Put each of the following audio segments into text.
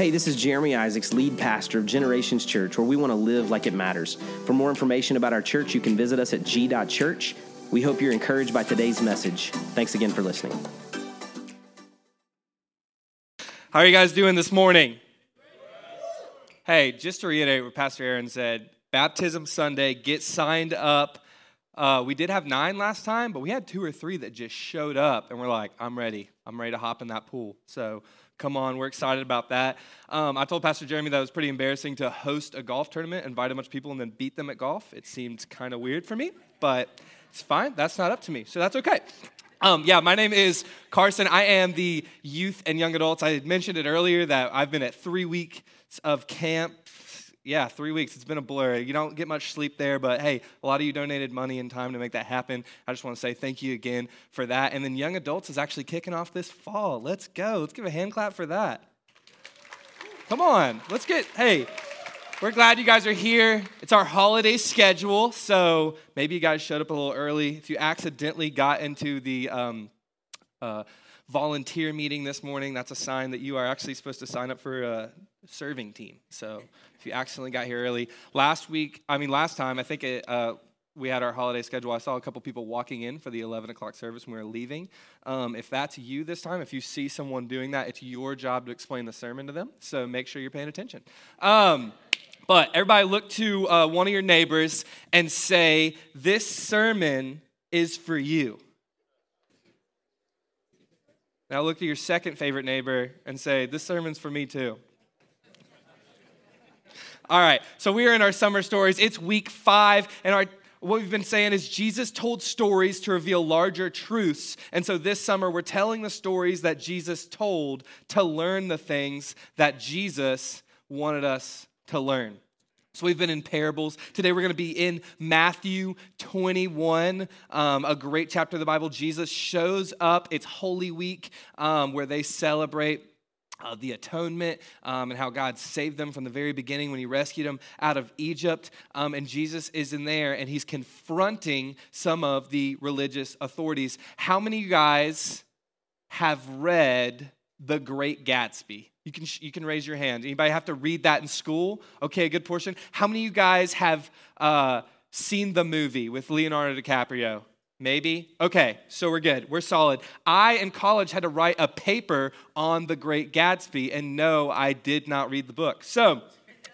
Hey, this is Jeremy Isaacs, lead pastor of Generations Church, where we want to live like it matters. For more information about our church, you can visit us at g.church. We hope you're encouraged by today's message. Thanks again for listening. How are you guys doing this morning? Hey, just to reiterate what Pastor Aaron said, Baptism Sunday, get signed up. Uh, we did have nine last time, but we had two or three that just showed up, and we're like, I'm ready. I'm ready to hop in that pool. So come on, we're excited about that. Um, I told Pastor Jeremy that it was pretty embarrassing to host a golf tournament, invite a bunch of people, and then beat them at golf. It seemed kind of weird for me, but it's fine. That's not up to me, so that's okay. Um, yeah, my name is Carson. I am the youth and young adults. I had mentioned it earlier that I've been at three weeks of camp yeah, three weeks. It's been a blur. You don't get much sleep there, but hey, a lot of you donated money and time to make that happen. I just want to say thank you again for that. And then Young Adults is actually kicking off this fall. Let's go. Let's give a hand clap for that. Come on. Let's get, hey, we're glad you guys are here. It's our holiday schedule, so maybe you guys showed up a little early. If you accidentally got into the, um, uh, volunteer meeting this morning, that's a sign that you are actually supposed to sign up for a serving team. So if you accidentally got here early, last week, I mean, last time, I think it, uh, we had our holiday schedule. I saw a couple people walking in for the 11 o'clock service when we were leaving. Um, if that's you this time, if you see someone doing that, it's your job to explain the sermon to them. So make sure you're paying attention. Um, but everybody look to uh, one of your neighbors and say, This sermon is for you. Now look to your second favorite neighbor and say, This sermon's for me too. All right, so we are in our summer stories. It's week five, and our what we've been saying is Jesus told stories to reveal larger truths. And so this summer, we're telling the stories that Jesus told to learn the things that Jesus wanted us to learn. So we've been in parables. Today we're going to be in Matthew 21, um, a great chapter of the Bible. Jesus shows up. It's Holy Week um, where they celebrate uh, the atonement um, and how God saved them from the very beginning when He rescued them out of Egypt. Um, and Jesus is in there and He's confronting some of the religious authorities. How many of you guys have read The Great Gatsby? You can, you can raise your hand. Anybody have to read that in school? Okay, a good portion. How many of you guys have uh, seen the movie with Leonardo DiCaprio? Maybe? Okay, so we're good. We're solid. I, in college, had to write a paper on The Great Gatsby, and no, I did not read the book. So,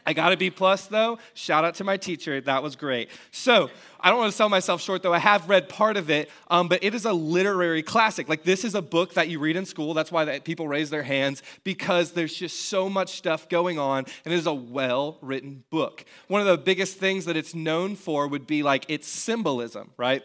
I got a B plus though. Shout out to my teacher. That was great. So I don't want to sell myself short though. I have read part of it, um, but it is a literary classic. Like this is a book that you read in school. That's why that people raise their hands because there's just so much stuff going on, and it is a well written book. One of the biggest things that it's known for would be like its symbolism, right?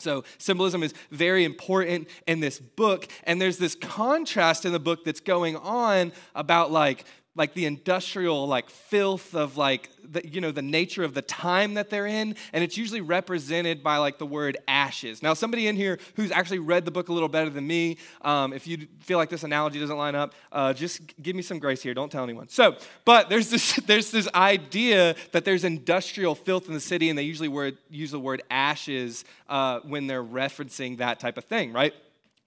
So, symbolism is very important in this book, and there's this contrast in the book that's going on about like like the industrial like filth of like the, you know the nature of the time that they're in and it's usually represented by like the word ashes. Now somebody in here who's actually read the book a little better than me um, if you feel like this analogy doesn't line up uh, just give me some grace here. Don't tell anyone. So but there's this there's this idea that there's industrial filth in the city and they usually word, use the word ashes uh, when they're referencing that type of thing right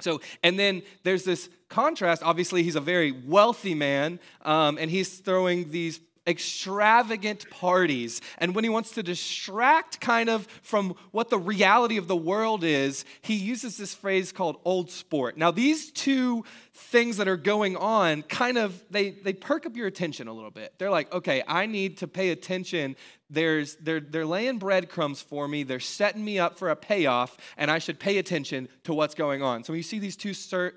so, and then there's this contrast. Obviously, he's a very wealthy man, um, and he's throwing these extravagant parties. And when he wants to distract kind of from what the reality of the world is, he uses this phrase called old sport. Now, these two things that are going on kind of they they perk up your attention a little bit. They're like, okay, I need to pay attention. There's they're they're laying breadcrumbs for me. They're setting me up for a payoff, and I should pay attention to what's going on. So when you see these two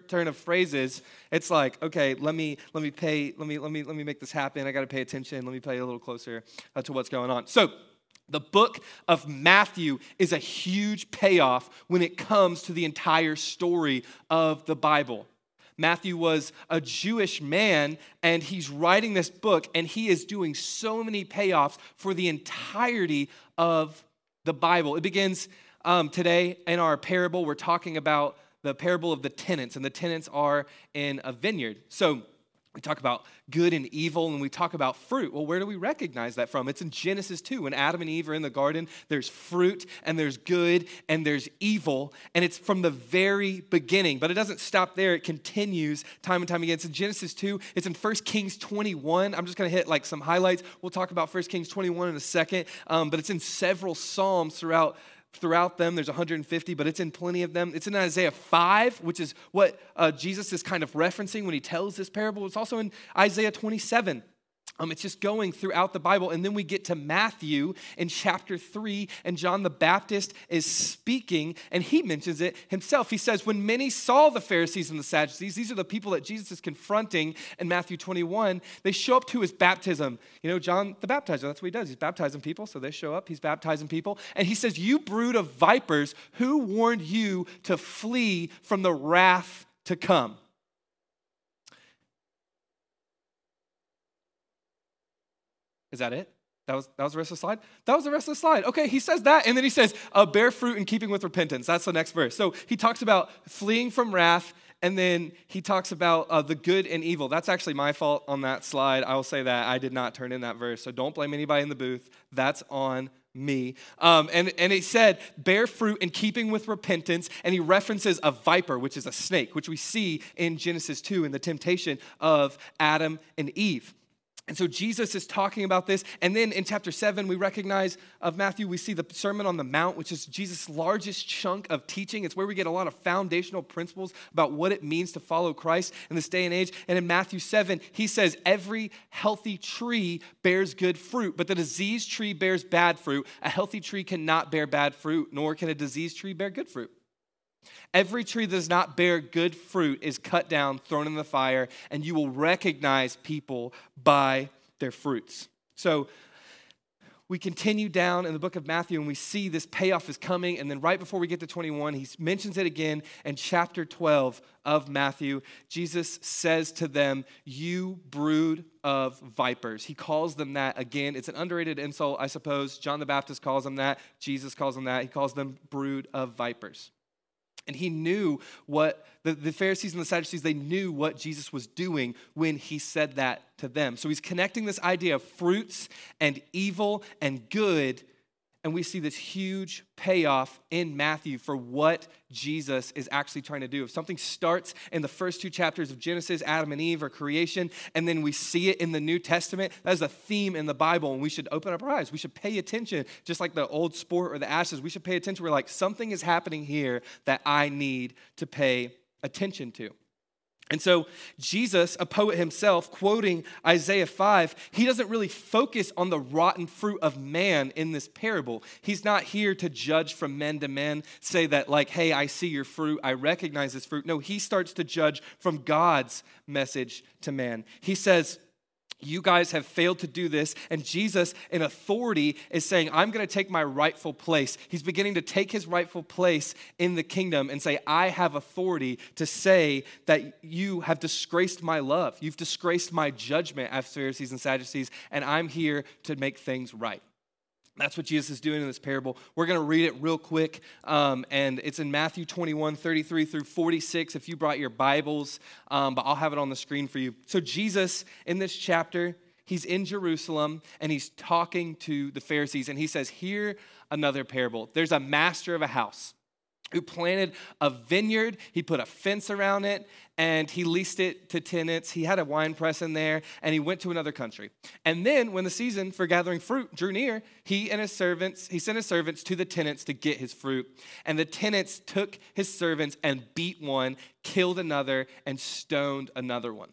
turn of phrases, it's like, okay, let me let me pay let me let me let me make this happen. I got to pay attention. Let me pay a little closer uh, to what's going on. So the book of Matthew is a huge payoff when it comes to the entire story of the Bible. Matthew was a Jewish man and he's writing this book and he is doing so many payoffs for the entirety of the Bible. It begins um, today in our parable. We're talking about the parable of the tenants, and the tenants are in a vineyard. So, we talk about good and evil, and we talk about fruit. Well, where do we recognize that from? It's in Genesis 2. When Adam and Eve are in the garden, there's fruit, and there's good, and there's evil, and it's from the very beginning. But it doesn't stop there, it continues time and time again. It's in Genesis 2, it's in 1 Kings 21. I'm just going to hit like some highlights. We'll talk about 1 Kings 21 in a second, um, but it's in several Psalms throughout throughout them. There's 150, but it's in plenty of them. It's in Isaiah 5, which is what uh, Jesus is kind of referencing when he tells this parable. It's also in Isaiah 27. Um, it's just going throughout the Bible. And then we get to Matthew in chapter 3, and John the Baptist is speaking, and he mentions it himself. He says, When many saw the Pharisees and the Sadducees, these are the people that Jesus is confronting in Matthew 21, they show up to his baptism. You know, John the Baptizer, that's what he does. He's baptizing people, so they show up, he's baptizing people. And he says, You brood of vipers, who warned you to flee from the wrath to come? Is that it? That was, that was the rest of the slide? That was the rest of the slide. Okay, he says that, and then he says, uh, bear fruit in keeping with repentance. That's the next verse. So he talks about fleeing from wrath, and then he talks about uh, the good and evil. That's actually my fault on that slide. I will say that. I did not turn in that verse, so don't blame anybody in the booth. That's on me. Um, and, and he said, bear fruit in keeping with repentance. And he references a viper, which is a snake, which we see in Genesis 2 in the temptation of Adam and Eve. And so Jesus is talking about this. And then in chapter 7, we recognize of Matthew, we see the Sermon on the Mount, which is Jesus' largest chunk of teaching. It's where we get a lot of foundational principles about what it means to follow Christ in this day and age. And in Matthew 7, he says, Every healthy tree bears good fruit, but the diseased tree bears bad fruit. A healthy tree cannot bear bad fruit, nor can a diseased tree bear good fruit. Every tree that does not bear good fruit is cut down, thrown in the fire, and you will recognize people by their fruits. So we continue down in the book of Matthew and we see this payoff is coming. And then right before we get to 21, he mentions it again in chapter 12 of Matthew. Jesus says to them, You brood of vipers. He calls them that again. It's an underrated insult, I suppose. John the Baptist calls them that. Jesus calls them that. He calls them brood of vipers. And he knew what the, the Pharisees and the Sadducees, they knew what Jesus was doing when he said that to them. So he's connecting this idea of fruits and evil and good and we see this huge payoff in Matthew for what Jesus is actually trying to do. If something starts in the first two chapters of Genesis, Adam and Eve, or creation, and then we see it in the New Testament, that is a theme in the Bible, and we should open up our eyes. We should pay attention, just like the old sport or the ashes. We should pay attention. We're like, something is happening here that I need to pay attention to. And so, Jesus, a poet himself, quoting Isaiah 5, he doesn't really focus on the rotten fruit of man in this parable. He's not here to judge from men to men, say that, like, hey, I see your fruit, I recognize this fruit. No, he starts to judge from God's message to man. He says, you guys have failed to do this. And Jesus, in authority, is saying, I'm going to take my rightful place. He's beginning to take his rightful place in the kingdom and say, I have authority to say that you have disgraced my love. You've disgraced my judgment as Pharisees and Sadducees, and I'm here to make things right. That's what Jesus is doing in this parable. We're going to read it real quick, um, and it's in Matthew 21, 33 through 46, if you brought your Bibles, um, but I'll have it on the screen for you. So, Jesus, in this chapter, he's in Jerusalem, and he's talking to the Pharisees, and he says, Hear another parable. There's a master of a house who planted a vineyard. He put a fence around it and he leased it to tenants. He had a wine press in there and he went to another country. And then when the season for gathering fruit drew near, he and his servants, he sent his servants to the tenants to get his fruit. And the tenants took his servants and beat one, killed another, and stoned another one.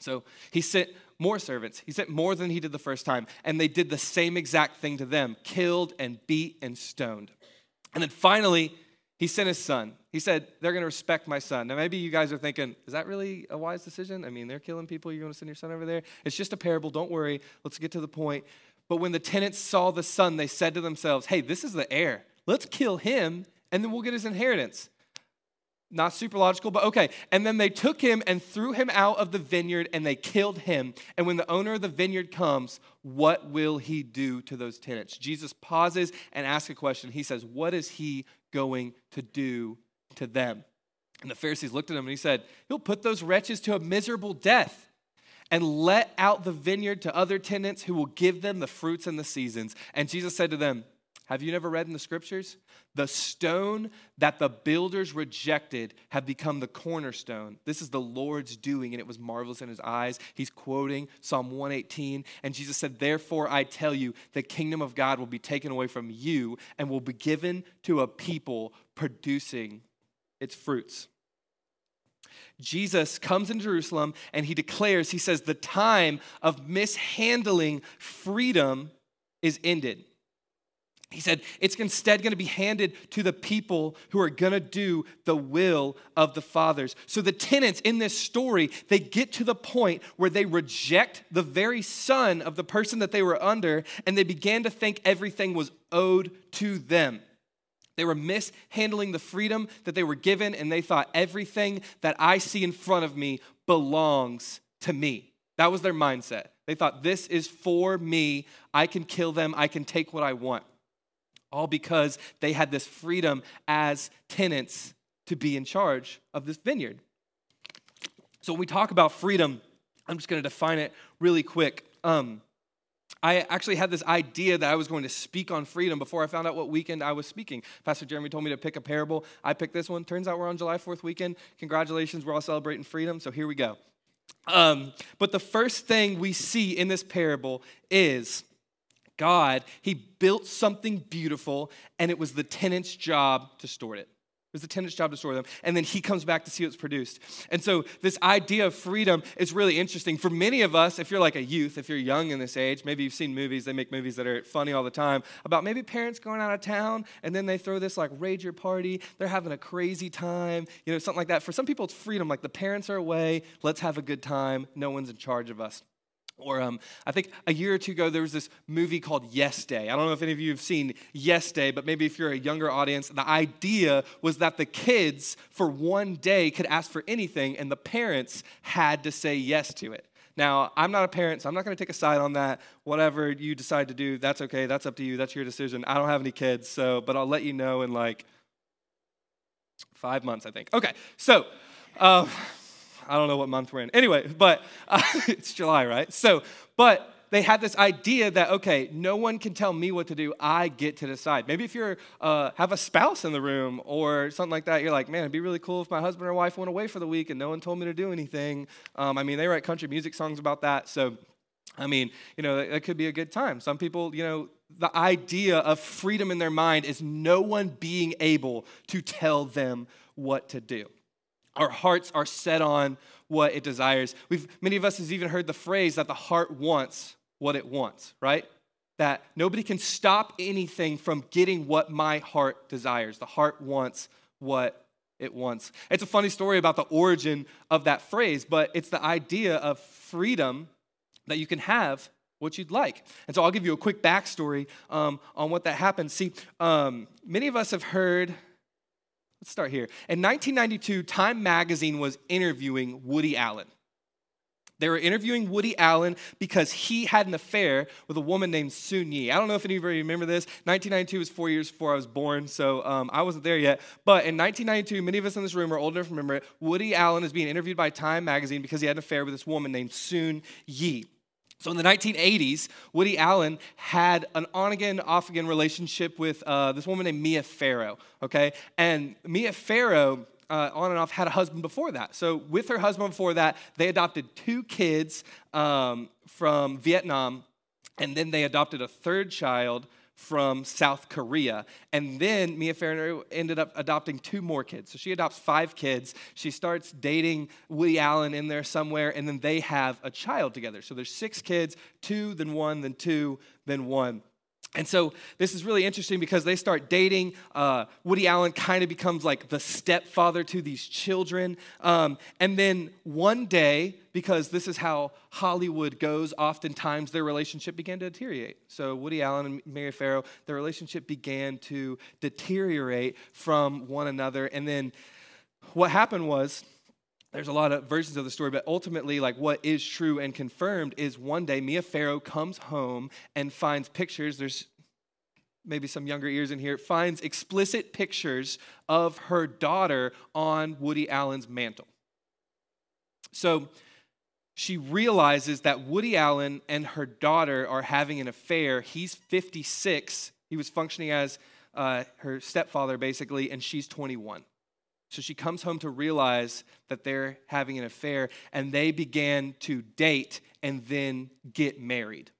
So he sent more servants. He sent more than he did the first time. And they did the same exact thing to them killed and beat and stoned. And then finally, he sent his son. He said, They're going to respect my son. Now, maybe you guys are thinking, Is that really a wise decision? I mean, they're killing people. You're going to send your son over there? It's just a parable. Don't worry. Let's get to the point. But when the tenants saw the son, they said to themselves, Hey, this is the heir. Let's kill him, and then we'll get his inheritance. Not super logical, but okay. And then they took him and threw him out of the vineyard and they killed him. And when the owner of the vineyard comes, what will he do to those tenants? Jesus pauses and asks a question. He says, What is he going to do to them? And the Pharisees looked at him and he said, He'll put those wretches to a miserable death. and let out the vineyard to other tenants who will give them the fruits and the seasons. And Jesus said to them, Have you never read in the scriptures? The stone that the builders rejected have become the cornerstone. This is the Lord's doing, and it was marvelous in his eyes. He's quoting Psalm 118. And Jesus said, Therefore, I tell you, the kingdom of God will be taken away from you and will be given to a people producing its fruits. Jesus comes into Jerusalem and he declares, he says, the time of mishandling freedom is ended. He said, it's instead going to be handed to the people who are going to do the will of the fathers. So the tenants in this story, they get to the point where they reject the very son of the person that they were under, and they began to think everything was owed to them. They were mishandling the freedom that they were given, and they thought everything that I see in front of me belongs to me. That was their mindset. They thought, this is for me. I can kill them. I can take what I want. All because they had this freedom as tenants to be in charge of this vineyard. So, when we talk about freedom, I'm just going to define it really quick. Um, I actually had this idea that I was going to speak on freedom before I found out what weekend I was speaking. Pastor Jeremy told me to pick a parable. I picked this one. Turns out we're on July 4th weekend. Congratulations, we're all celebrating freedom. So here we go. Um, but the first thing we see in this parable is God, He built something beautiful, and it was the tenant's job to store it. It was the tenant's job to store them. And then he comes back to see what's produced. And so, this idea of freedom is really interesting. For many of us, if you're like a youth, if you're young in this age, maybe you've seen movies, they make movies that are funny all the time about maybe parents going out of town and then they throw this like rager party. They're having a crazy time, you know, something like that. For some people, it's freedom. Like the parents are away, let's have a good time. No one's in charge of us. Or um, I think a year or two ago, there was this movie called Yes Day. I don't know if any of you have seen Yes Day, but maybe if you're a younger audience, the idea was that the kids for one day could ask for anything, and the parents had to say yes to it. Now, I'm not a parent, so I'm not going to take a side on that. Whatever you decide to do, that's okay. That's up to you. That's your decision. I don't have any kids, so but I'll let you know in like five months, I think. Okay, so. Uh, I don't know what month we're in. Anyway, but uh, it's July, right? So, but they had this idea that okay, no one can tell me what to do. I get to decide. Maybe if you uh, have a spouse in the room or something like that, you're like, man, it'd be really cool if my husband or wife went away for the week and no one told me to do anything. Um, I mean, they write country music songs about that, so. I mean, you know, it could be a good time. Some people, you know, the idea of freedom in their mind is no one being able to tell them what to do. Our hearts are set on what it desires. We've, many of us has even heard the phrase that the heart wants what it wants, right? That nobody can stop anything from getting what my heart desires. The heart wants what it wants. It's a funny story about the origin of that phrase, but it's the idea of freedom that you can have what you'd like. And so I'll give you a quick backstory um, on what that happened. See, um, many of us have heard Let's start here. In 1992, Time magazine was interviewing Woody Allen. They were interviewing Woody Allen because he had an affair with a woman named Soon Yi. I don't know if anybody remember this. 1992 was four years before I was born, so um, I wasn't there yet. But in 1992, many of us in this room are old enough to remember it. Woody Allen is being interviewed by Time magazine because he had an affair with this woman named Soon Yi. So in the 1980s, Woody Allen had an on again, off again relationship with uh, this woman named Mia Farrow, okay? And Mia Farrow, uh, on and off, had a husband before that. So with her husband before that, they adopted two kids um, from Vietnam, and then they adopted a third child from South Korea. And then Mia Farrow ended up adopting two more kids. So she adopts five kids. She starts dating Woody Allen in there somewhere, and then they have a child together. So there's six kids, two, then one, then two, then one. And so this is really interesting because they start dating. Uh, Woody Allen kind of becomes like the stepfather to these children. Um, and then one day, because this is how Hollywood goes, oftentimes their relationship began to deteriorate. So Woody Allen and Mary Farrow, their relationship began to deteriorate from one another. And then what happened was, there's a lot of versions of the story, but ultimately, like what is true and confirmed is one day Mia Farrow comes home and finds pictures. There's maybe some younger ears in here, finds explicit pictures of her daughter on Woody Allen's mantle. So she realizes that Woody Allen and her daughter are having an affair. He's 56. He was functioning as uh, her stepfather, basically, and she's 21. So she comes home to realize that they're having an affair, and they began to date and then get married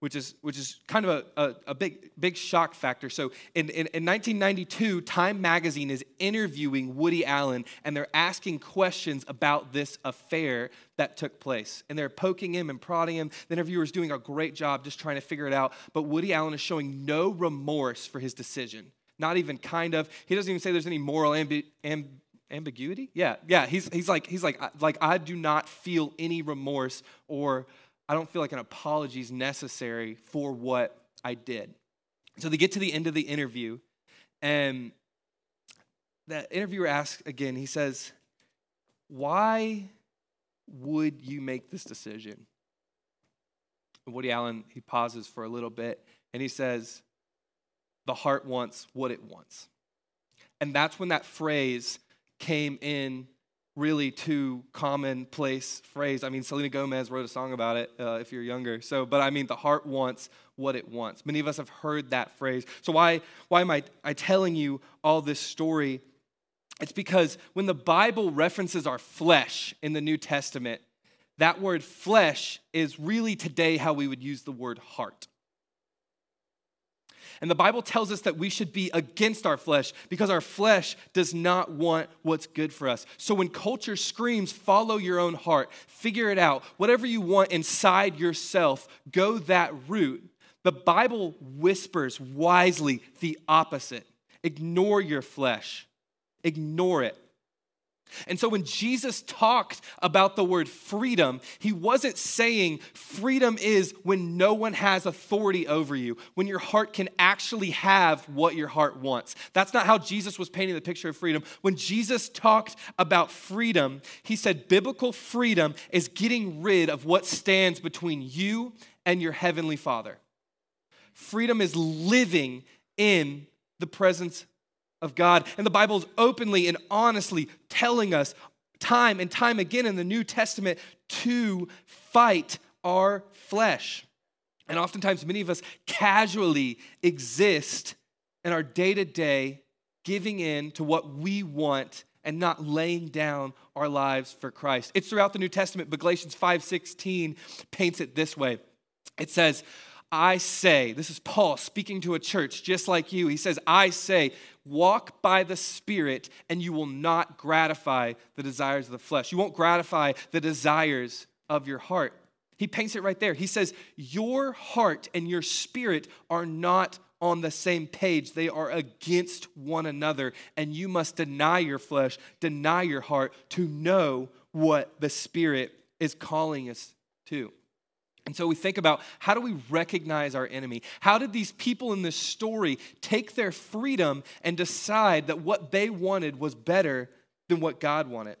which is, which is kind of a, a, a, big, big shock factor. So in, in, in 1992, Time Magazine is interviewing Woody Allen, and they're asking questions about this affair that took place. And they're poking him and prodding him. The interviewer is doing a great job just trying to figure it out. But Woody Allen is showing no remorse for his decision. Not even kind of. He doesn't even say there's any moral ambi- amb- ambiguity. Yeah, yeah. He's, he's like, he's like, like, I do not feel any remorse or I don't feel like an apology is necessary for what I did. So they get to the end of the interview, and the interviewer asks again, he says, Why would you make this decision? Woody Allen, he pauses for a little bit and he says, The heart wants what it wants. And that's when that phrase came in really too commonplace phrase. I mean, Selena Gomez wrote a song about it uh, if you're younger. So, but I mean, the heart wants what it wants. Many of us have heard that phrase. So, why, why am I, I telling you all this story? It's because when the Bible references our flesh in the New Testament, that word flesh is really today how we would use the word heart. And the Bible tells us that we should be against our flesh because our flesh does not want what's good for us. So when culture screams, follow your own heart, figure it out, whatever you want inside yourself, go that route. The Bible whispers wisely the opposite ignore your flesh, ignore it. And so when Jesus talked about the word freedom, he wasn't saying freedom is when no one has authority over you, when your heart can actually have what your heart wants. That's not how Jesus was painting the picture of freedom. When Jesus talked about freedom, he said biblical freedom is getting rid of what stands between you and your heavenly Father. Freedom is living in the presence of God. And the Bible is openly and honestly telling us time and time again in the New Testament to fight our flesh. And oftentimes, many of us casually exist in our day to day, giving in to what we want and not laying down our lives for Christ. It's throughout the New Testament, but Galatians 5:16 paints it this way. It says, I say, this is Paul speaking to a church just like you. He says, I say, walk by the Spirit, and you will not gratify the desires of the flesh. You won't gratify the desires of your heart. He paints it right there. He says, Your heart and your spirit are not on the same page. They are against one another, and you must deny your flesh, deny your heart to know what the Spirit is calling us to. And so we think about how do we recognize our enemy? How did these people in this story take their freedom and decide that what they wanted was better than what God wanted?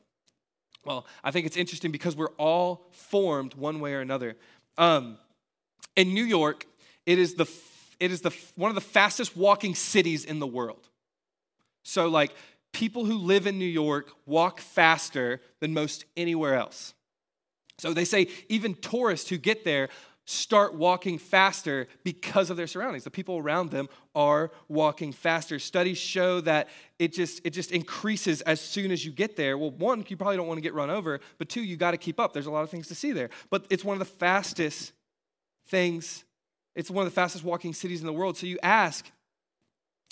Well, I think it's interesting because we're all formed one way or another. Um, in New York, it is the it is the one of the fastest walking cities in the world. So, like people who live in New York walk faster than most anywhere else. So they say even tourists who get there start walking faster because of their surroundings. The people around them are walking faster. Studies show that it just it just increases as soon as you get there. Well, one, you probably don't want to get run over, but two, you got to keep up. There's a lot of things to see there. But it's one of the fastest things. It's one of the fastest walking cities in the world. So you ask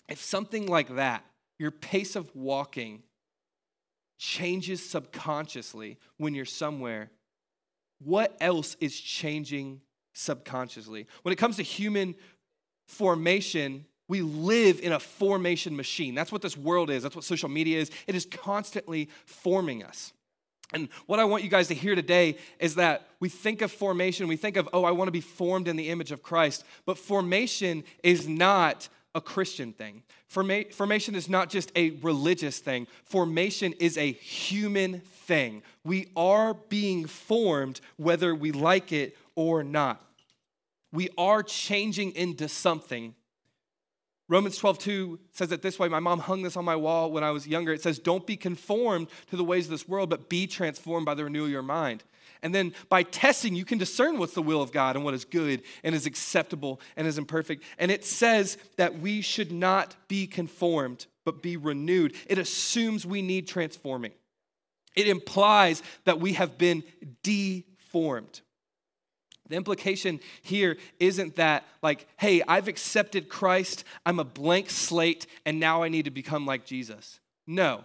if something like that, your pace of walking changes subconsciously when you're somewhere what else is changing subconsciously? When it comes to human formation, we live in a formation machine. That's what this world is. That's what social media is. It is constantly forming us. And what I want you guys to hear today is that we think of formation, we think of, oh, I want to be formed in the image of Christ. But formation is not a Christian thing. Forma- formation is not just a religious thing, formation is a human thing. We are being formed whether we like it or not. We are changing into something Romans 12, 2 says it this way. My mom hung this on my wall when I was younger. It says, Don't be conformed to the ways of this world, but be transformed by the renewal of your mind. And then by testing, you can discern what's the will of God and what is good and is acceptable and is imperfect. And it says that we should not be conformed, but be renewed. It assumes we need transforming, it implies that we have been deformed. The implication here isn't that, like, hey, I've accepted Christ, I'm a blank slate, and now I need to become like Jesus. No.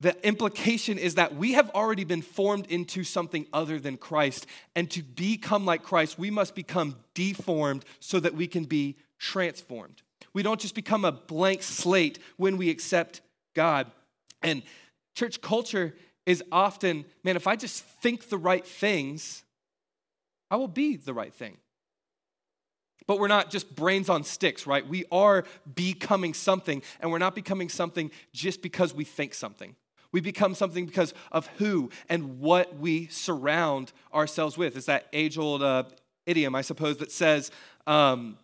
The implication is that we have already been formed into something other than Christ. And to become like Christ, we must become deformed so that we can be transformed. We don't just become a blank slate when we accept God. And church culture is often, man, if I just think the right things, I will be the right thing. But we're not just brains on sticks, right? We are becoming something, and we're not becoming something just because we think something. We become something because of who and what we surround ourselves with. It's that age old uh, idiom, I suppose, that says, um,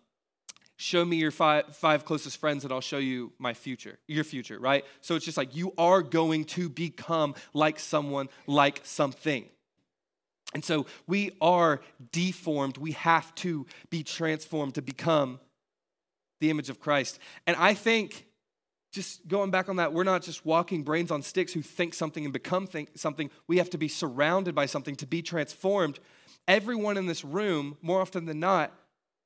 Show me your five, five closest friends and I'll show you my future, your future, right? So it's just like you are going to become like someone, like something. And so we are deformed. We have to be transformed to become the image of Christ. And I think, just going back on that, we're not just walking brains on sticks who think something and become think something. We have to be surrounded by something to be transformed. Everyone in this room, more often than not,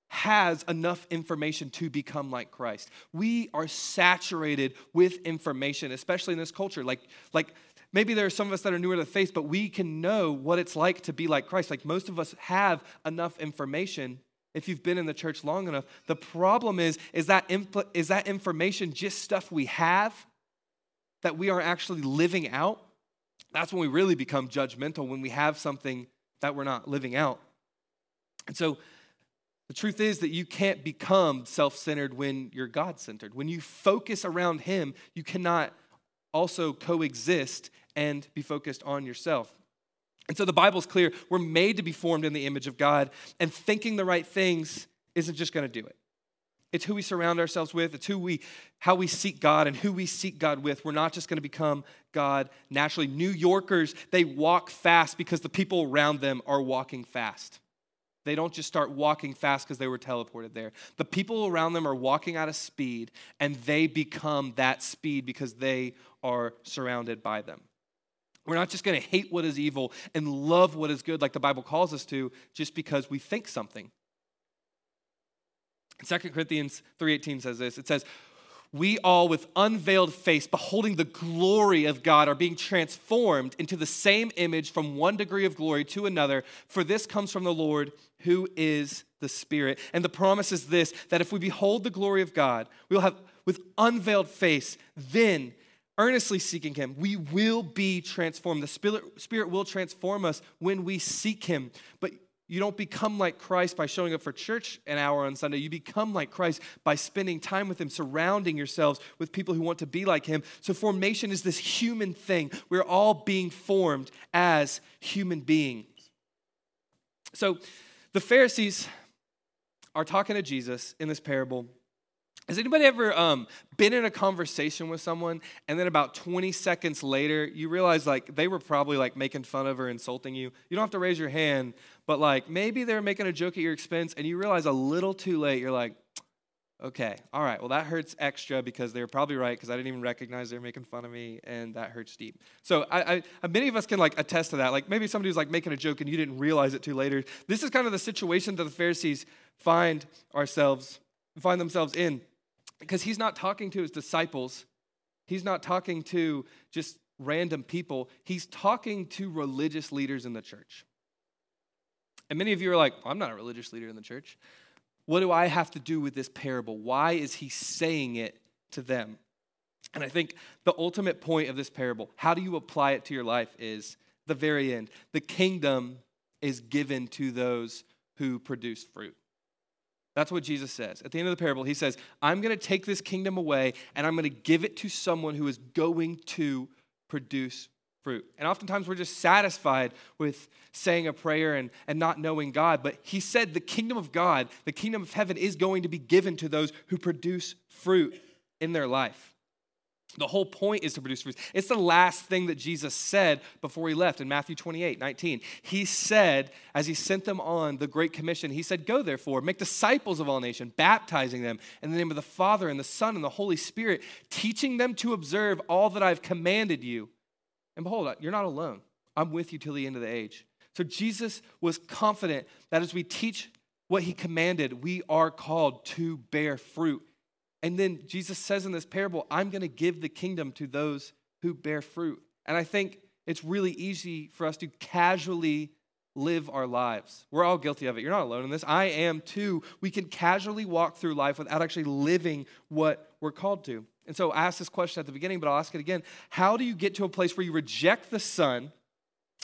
has enough information to become like Christ. We are saturated with information, especially in this culture. Like, like maybe there are some of us that are newer to the faith, but we can know what it's like to be like Christ. Like most of us have enough information if you've been in the church long enough. The problem is, is that, is that information just stuff we have that we are actually living out? That's when we really become judgmental, when we have something that we're not living out. And so the truth is that you can't become self centered when you're God centered. When you focus around Him, you cannot also coexist and be focused on yourself. And so the Bible's clear. We're made to be formed in the image of God, and thinking the right things isn't just going to do it. It's who we surround ourselves with, it's who we how we seek God and who we seek God with. We're not just going to become God naturally. New Yorkers, they walk fast because the people around them are walking fast. They don't just start walking fast because they were teleported there. The people around them are walking out of speed, and they become that speed because they are surrounded by them. We're not just going to hate what is evil and love what is good like the Bible calls us to just because we think something. 2 Corinthians 3:18 says this. It says, "We all with unveiled face beholding the glory of God are being transformed into the same image from one degree of glory to another, for this comes from the Lord who is the Spirit." And the promise is this that if we behold the glory of God, we'll have with unveiled face, then earnestly seeking Him, we will be transformed. The Spirit, Spirit will transform us when we seek Him. But you don't become like Christ by showing up for church an hour on Sunday. You become like Christ by spending time with Him, surrounding yourselves with people who want to be like Him. So, formation is this human thing. We're all being formed as human beings. So, the Pharisees are talking to Jesus in this parable has anybody ever um, been in a conversation with someone and then about 20 seconds later you realize like they were probably like making fun of or insulting you? You don't have to raise your hand, but like maybe they're making a joke at your expense and you realize a little too late you're like, okay, all right, well that hurts extra because they're probably right because I didn't even recognize they're making fun of me and that hurts deep. So I, I, uh, many of us can like attest to that. Like maybe somebody was like making a joke and you didn't realize it too later. This is kind of the situation that the Pharisees find ourselves find themselves in because he's not talking to his disciples, he's not talking to just random people, he's talking to religious leaders in the church. And many of you are like, I'm not a religious leader in the church. What do I have to do with this parable? Why is he saying it to them? And I think the ultimate point of this parable, how do you apply it to your life, is the very end. The kingdom is given to those who produce fruit. That's what Jesus says. At the end of the parable, he says, I'm going to take this kingdom away and I'm going to give it to someone who is going to produce fruit. And oftentimes we're just satisfied with saying a prayer and, and not knowing God. But he said the kingdom of God, the kingdom of heaven, is going to be given to those who produce fruit in their life. The whole point is to produce fruit. It's the last thing that Jesus said before he left in Matthew 28 19. He said, as he sent them on the Great Commission, he said, Go therefore, make disciples of all nations, baptizing them in the name of the Father and the Son and the Holy Spirit, teaching them to observe all that I've commanded you. And behold, you're not alone. I'm with you till the end of the age. So Jesus was confident that as we teach what he commanded, we are called to bear fruit. And then Jesus says in this parable, I'm going to give the kingdom to those who bear fruit. And I think it's really easy for us to casually live our lives. We're all guilty of it. You're not alone in this. I am too. We can casually walk through life without actually living what we're called to. And so I asked this question at the beginning, but I'll ask it again. How do you get to a place where you reject the Son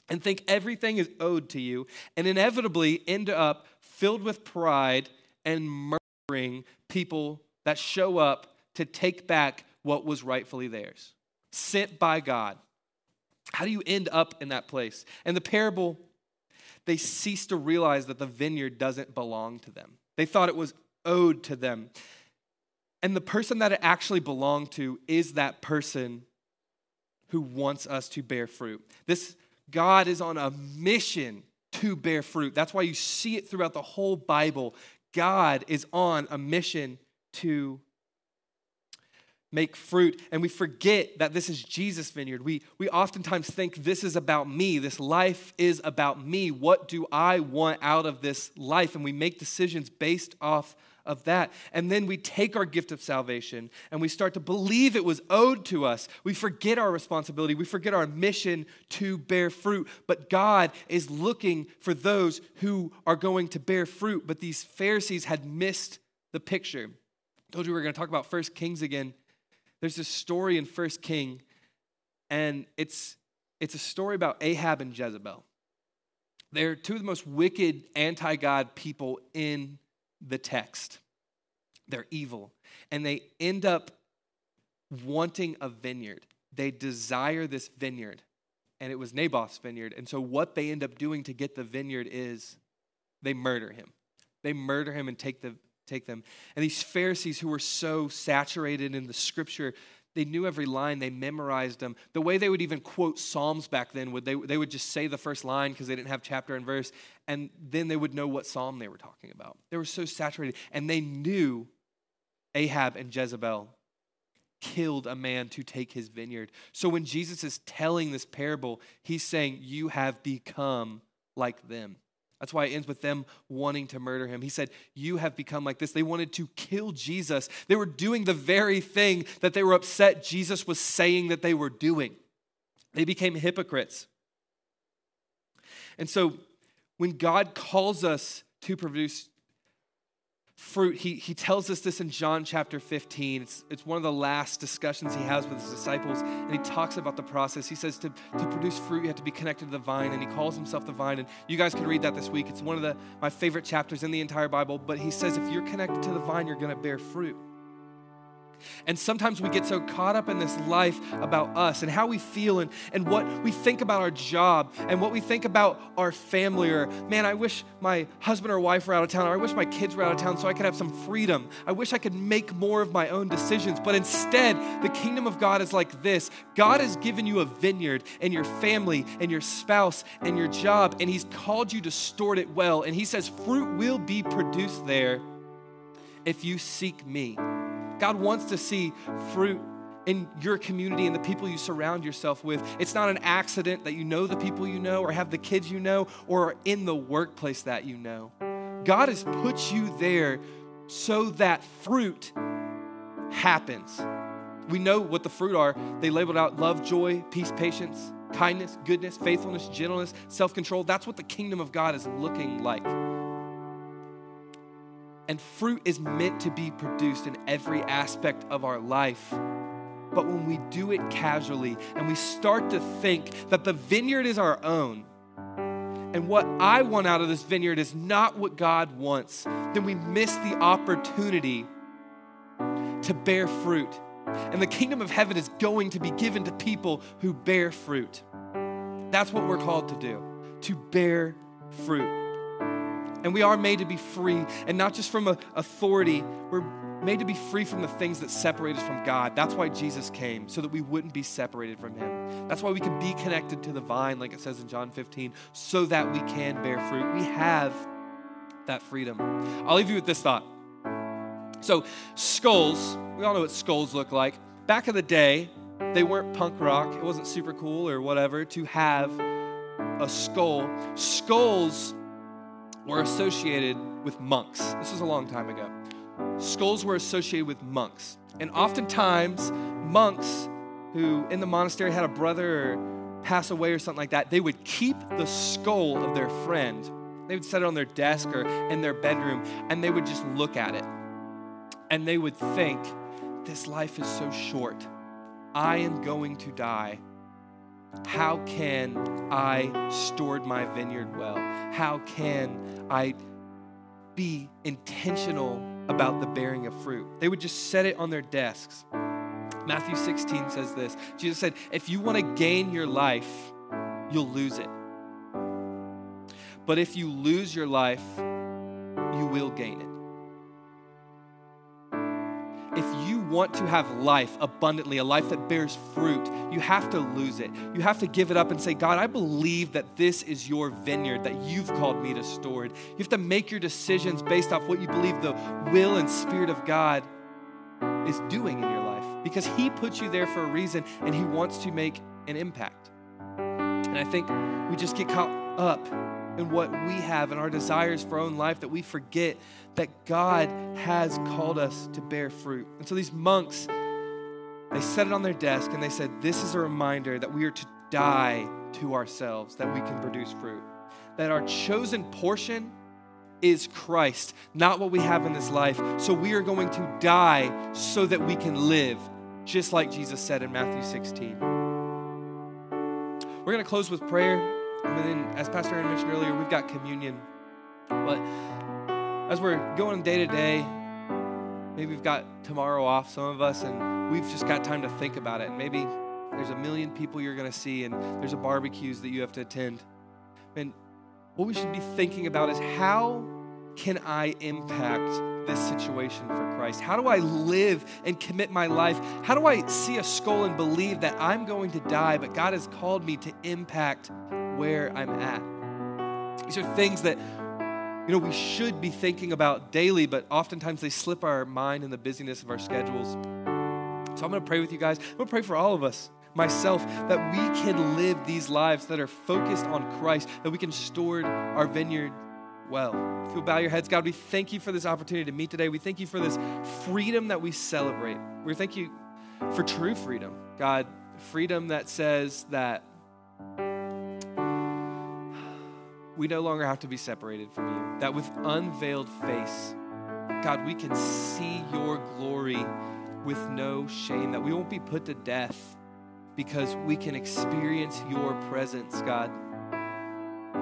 and think everything is owed to you and inevitably end up filled with pride and murdering people that show up to take back what was rightfully theirs, sent by God. How do you end up in that place? And the parable, they cease to realize that the vineyard doesn't belong to them. They thought it was owed to them. And the person that it actually belonged to is that person who wants us to bear fruit. This God is on a mission to bear fruit. That's why you see it throughout the whole Bible. God is on a mission to make fruit and we forget that this is jesus vineyard. We, we oftentimes think this is about me. This life is about me. What do i want out of this life? And we make decisions based off of that. And then we take our gift of salvation and we start to believe it was owed to us. We forget our responsibility. We forget our mission to bear fruit. But god is looking for those who are going to bear fruit. But these pharisees had missed the picture. Told you we were going to talk about First Kings again. There's this story in First King, and it's it's a story about Ahab and Jezebel. They're two of the most wicked, anti-God people in the text. They're evil, and they end up wanting a vineyard. They desire this vineyard, and it was Naboth's vineyard. And so, what they end up doing to get the vineyard is they murder him. They murder him and take the, take them. And these Pharisees who were so saturated in the scripture, they knew every line, they memorized them. The way they would even quote Psalms back then, would they, they would just say the first line because they didn't have chapter and verse, and then they would know what psalm they were talking about. They were so saturated, and they knew Ahab and Jezebel killed a man to take his vineyard. So when Jesus is telling this parable, he's saying, You have become like them. That's why it ends with them wanting to murder him. He said, You have become like this. They wanted to kill Jesus. They were doing the very thing that they were upset Jesus was saying that they were doing. They became hypocrites. And so, when God calls us to produce fruit. He, he tells us this in John chapter 15. It's, it's one of the last discussions he has with his disciples, and he talks about the process. He says to, to produce fruit, you have to be connected to the vine, and he calls himself the vine. And you guys can read that this week. It's one of the, my favorite chapters in the entire Bible. But he says, if you're connected to the vine, you're going to bear fruit. And sometimes we get so caught up in this life about us and how we feel and, and what we think about our job and what we think about our family or, man, I wish my husband or wife were out of town or I wish my kids were out of town so I could have some freedom. I wish I could make more of my own decisions. But instead, the kingdom of God is like this God has given you a vineyard and your family and your spouse and your job, and He's called you to steward it well. And He says, fruit will be produced there if you seek me. God wants to see fruit in your community and the people you surround yourself with. It's not an accident that you know the people you know or have the kids you know or are in the workplace that you know. God has put you there so that fruit happens. We know what the fruit are. They labeled out love, joy, peace, patience, kindness, goodness, faithfulness, gentleness, self control. That's what the kingdom of God is looking like. And fruit is meant to be produced in every aspect of our life. But when we do it casually and we start to think that the vineyard is our own, and what I want out of this vineyard is not what God wants, then we miss the opportunity to bear fruit. And the kingdom of heaven is going to be given to people who bear fruit. That's what we're called to do, to bear fruit. And we are made to be free, and not just from authority. We're made to be free from the things that separate us from God. That's why Jesus came, so that we wouldn't be separated from Him. That's why we can be connected to the vine, like it says in John 15, so that we can bear fruit. We have that freedom. I'll leave you with this thought. So, skulls, we all know what skulls look like. Back in the day, they weren't punk rock. It wasn't super cool or whatever to have a skull. Skulls were associated with monks. This was a long time ago. Skulls were associated with monks. And oftentimes, monks who in the monastery had a brother pass away or something like that, they would keep the skull of their friend. They would set it on their desk or in their bedroom, and they would just look at it. And they would think, this life is so short. I am going to die. How can I steward my vineyard well? How can I be intentional about the bearing of fruit? They would just set it on their desks. Matthew 16 says this Jesus said, If you want to gain your life, you'll lose it. But if you lose your life, you will gain it want to have life abundantly, a life that bears fruit, you have to lose it. You have to give it up and say, God, I believe that this is your vineyard that you've called me to steward. You have to make your decisions based off what you believe the will and spirit of God is doing in your life because He put you there for a reason and He wants to make an impact. And I think we just get caught up and what we have and our desires for our own life that we forget that God has called us to bear fruit. And so these monks, they set it on their desk and they said, This is a reminder that we are to die to ourselves that we can produce fruit. That our chosen portion is Christ, not what we have in this life. So we are going to die so that we can live, just like Jesus said in Matthew 16. We're going to close with prayer. And then, as Pastor Aaron mentioned earlier, we've got communion. But as we're going day to day, maybe we've got tomorrow off, some of us, and we've just got time to think about it. And maybe there's a million people you're going to see, and there's a barbecues that you have to attend. And what we should be thinking about is how can I impact this situation for Christ? How do I live and commit my life? How do I see a skull and believe that I'm going to die, but God has called me to impact where I'm at. These are things that you know we should be thinking about daily, but oftentimes they slip our mind in the busyness of our schedules. So I'm going to pray with you guys. I'm going to pray for all of us, myself, that we can live these lives that are focused on Christ, that we can steward our vineyard well. If you'll bow your heads, God, we thank you for this opportunity to meet today. We thank you for this freedom that we celebrate. We thank you for true freedom, God, freedom that says that we no longer have to be separated from you. That with unveiled face, God, we can see your glory with no shame, that we won't be put to death because we can experience your presence, God.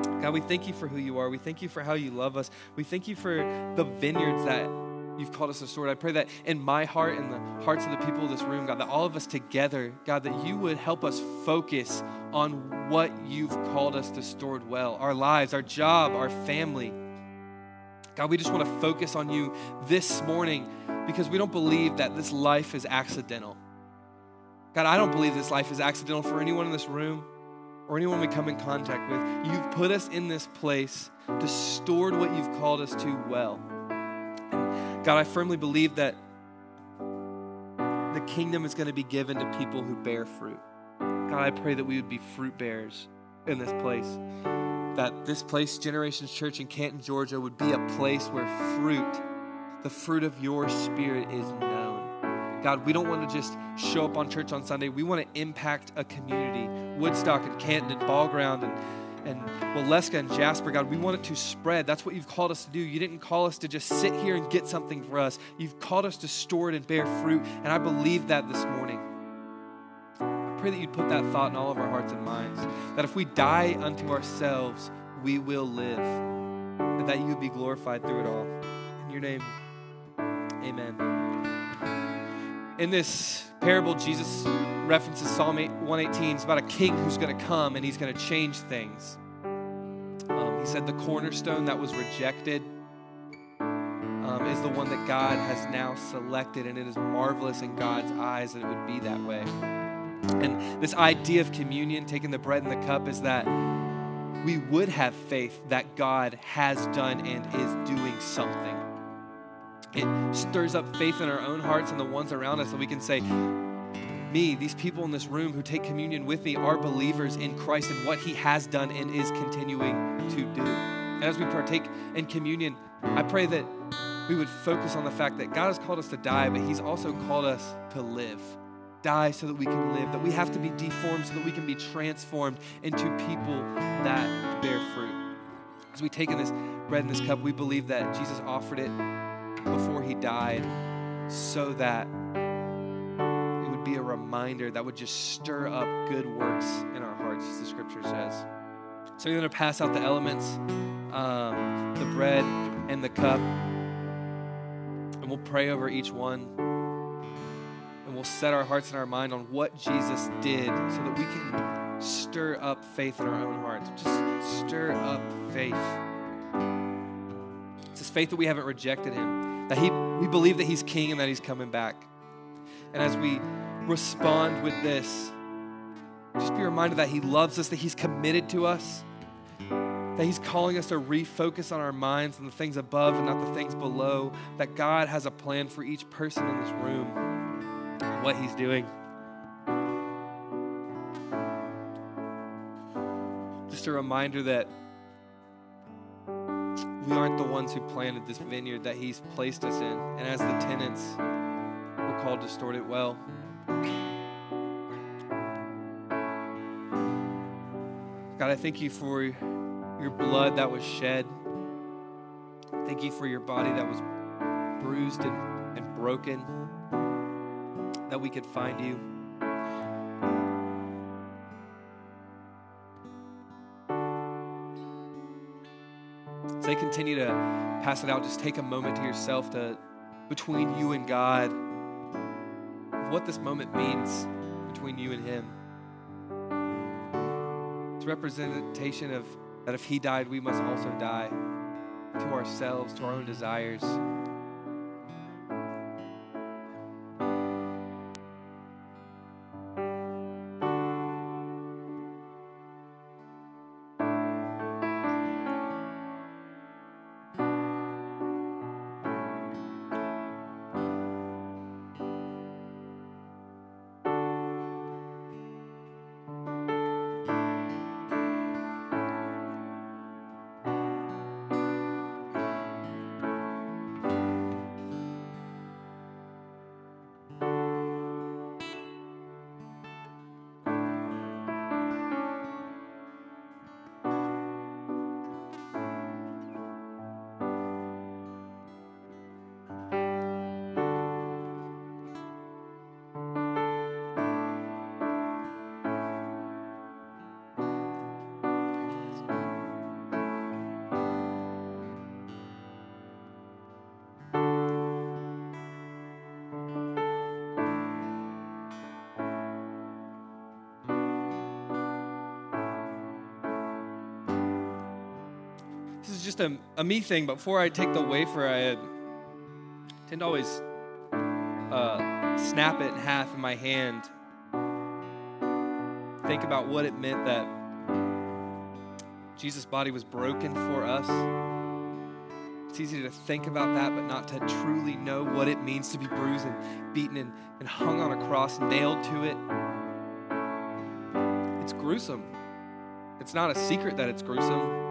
God, we thank you for who you are. We thank you for how you love us. We thank you for the vineyards that you've called us to steward. I pray that in my heart and the hearts of the people of this room, God, that all of us together, God, that you would help us focus on what you've called us to steward well our lives, our job, our family. God, we just want to focus on you this morning because we don't believe that this life is accidental. God, I don't believe this life is accidental for anyone in this room or anyone we come in contact with. You've put us in this place to steward what you've called us to well. God, I firmly believe that the kingdom is going to be given to people who bear fruit. God, I pray that we would be fruit bearers in this place. That this place, Generations Church in Canton, Georgia, would be a place where fruit, the fruit of your spirit, is known. God, we don't want to just show up on church on Sunday. We want to impact a community. Woodstock and Canton and Ball Ground and and Waleska and Jasper, God, we want it to spread. That's what you've called us to do. You didn't call us to just sit here and get something for us. You've called us to store it and bear fruit. And I believe that this morning. I pray that you'd put that thought in all of our hearts and minds. That if we die unto ourselves, we will live. And that you would be glorified through it all. In your name, amen. In this parable, Jesus references Psalm 118. It's about a king who's going to come and he's going to change things. Um, he said the cornerstone that was rejected um, is the one that God has now selected, and it is marvelous in God's eyes that it would be that way. And this idea of communion, taking the bread and the cup, is that we would have faith that God has done and is doing something. It stirs up faith in our own hearts and the ones around us that we can say, me, these people in this room who take communion with me are believers in Christ and what he has done and is continuing to do. And as we partake in communion, I pray that we would focus on the fact that God has called us to die, but he's also called us to live. Die so that we can live, that we have to be deformed so that we can be transformed into people that bear fruit. As we take in this bread and this cup, we believe that Jesus offered it before he died so that it would be a reminder that would just stir up good works in our hearts, as the scripture says. So we're going to pass out the elements, um, the bread and the cup, and we'll pray over each one. And we'll set our hearts and our mind on what Jesus did so that we can stir up faith in our own hearts. Just stir up faith. It's this faith that we haven't rejected him, that he, we believe that he's king and that he's coming back. And as we respond with this, just be reminded that he loves us, that he's committed to us, that he's calling us to refocus on our minds on the things above and not the things below, that God has a plan for each person in this room, what he's doing. Just a reminder that we aren't the ones who planted this vineyard that he's placed us in. And as the tenants, we're called to steward it well. God, I thank you for your blood that was shed. Thank you for your body that was bruised and, and broken, that we could find you. Continue to pass it out, just take a moment to yourself to between you and God, what this moment means between you and Him. It's representation of that if He died, we must also die to ourselves, to our own desires. Just a, a me thing. But before I take the wafer, I tend to always uh, snap it in half in my hand. Think about what it meant that Jesus' body was broken for us. It's easy to think about that, but not to truly know what it means to be bruised and beaten and, and hung on a cross, nailed to it. It's gruesome. It's not a secret that it's gruesome.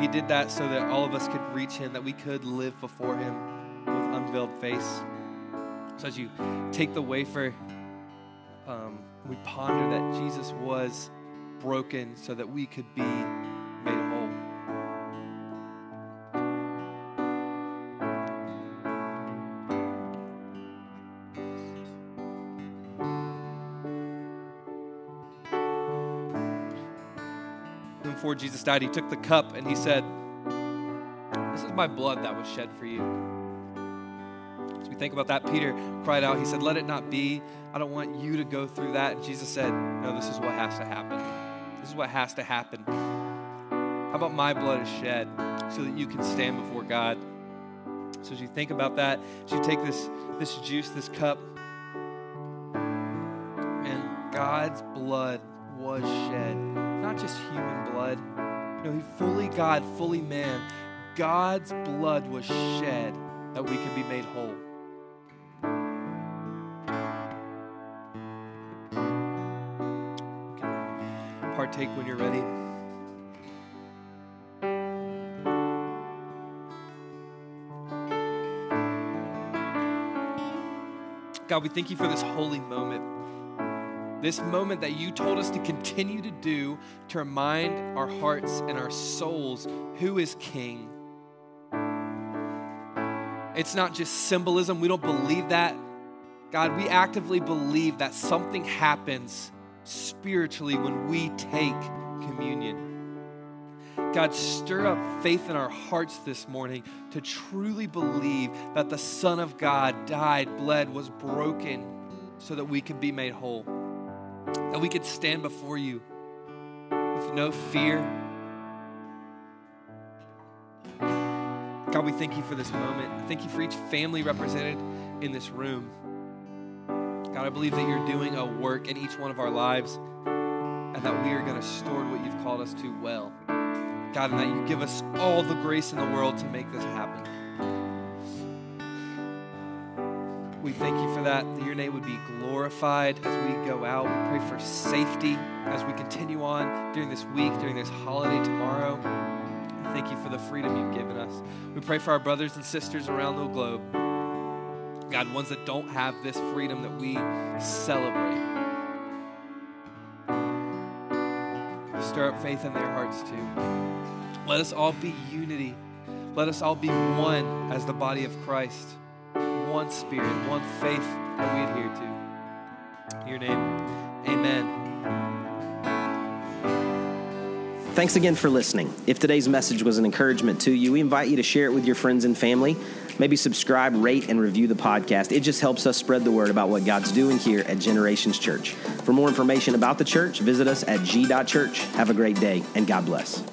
He did that so that all of us could reach Him, that we could live before Him with unveiled face. So as you take the wafer, um, we ponder that Jesus was broken so that we could be Jesus died, he took the cup and he said, This is my blood that was shed for you. As we think about that, Peter cried out, he said, Let it not be. I don't want you to go through that. And Jesus said, No, this is what has to happen. This is what has to happen. How about my blood is shed so that you can stand before God? So as you think about that, as you take this, this juice, this cup, and God's blood was shed. Not just human blood. No, he fully God, fully man. God's blood was shed that we could be made whole. partake when you're ready. God, we thank you for this holy moment. This moment that you told us to continue to do to remind our hearts and our souls who is King. It's not just symbolism. We don't believe that. God, we actively believe that something happens spiritually when we take communion. God, stir up faith in our hearts this morning to truly believe that the Son of God died, bled, was broken so that we could be made whole, that we could stand before you with no fear. God, we thank you for this moment. Thank you for each family represented in this room. God, I believe that you're doing a work in each one of our lives and that we are going to steward what you've called us to well. God, and that you give us all the grace in the world to make this happen. We thank you for that, that your name would be glorified as we go out. We pray for safety as we continue on during this week, during this holiday tomorrow. Thank you for the freedom you've given us. We pray for our brothers and sisters around the globe. God, ones that don't have this freedom that we celebrate. Stir up faith in their hearts too. Let us all be unity. Let us all be one as the body of Christ. One spirit, one faith that we adhere to. In your name, amen. Thanks again for listening. If today's message was an encouragement to you, we invite you to share it with your friends and family. Maybe subscribe, rate, and review the podcast. It just helps us spread the word about what God's doing here at Generations Church. For more information about the church, visit us at g.church. Have a great day, and God bless.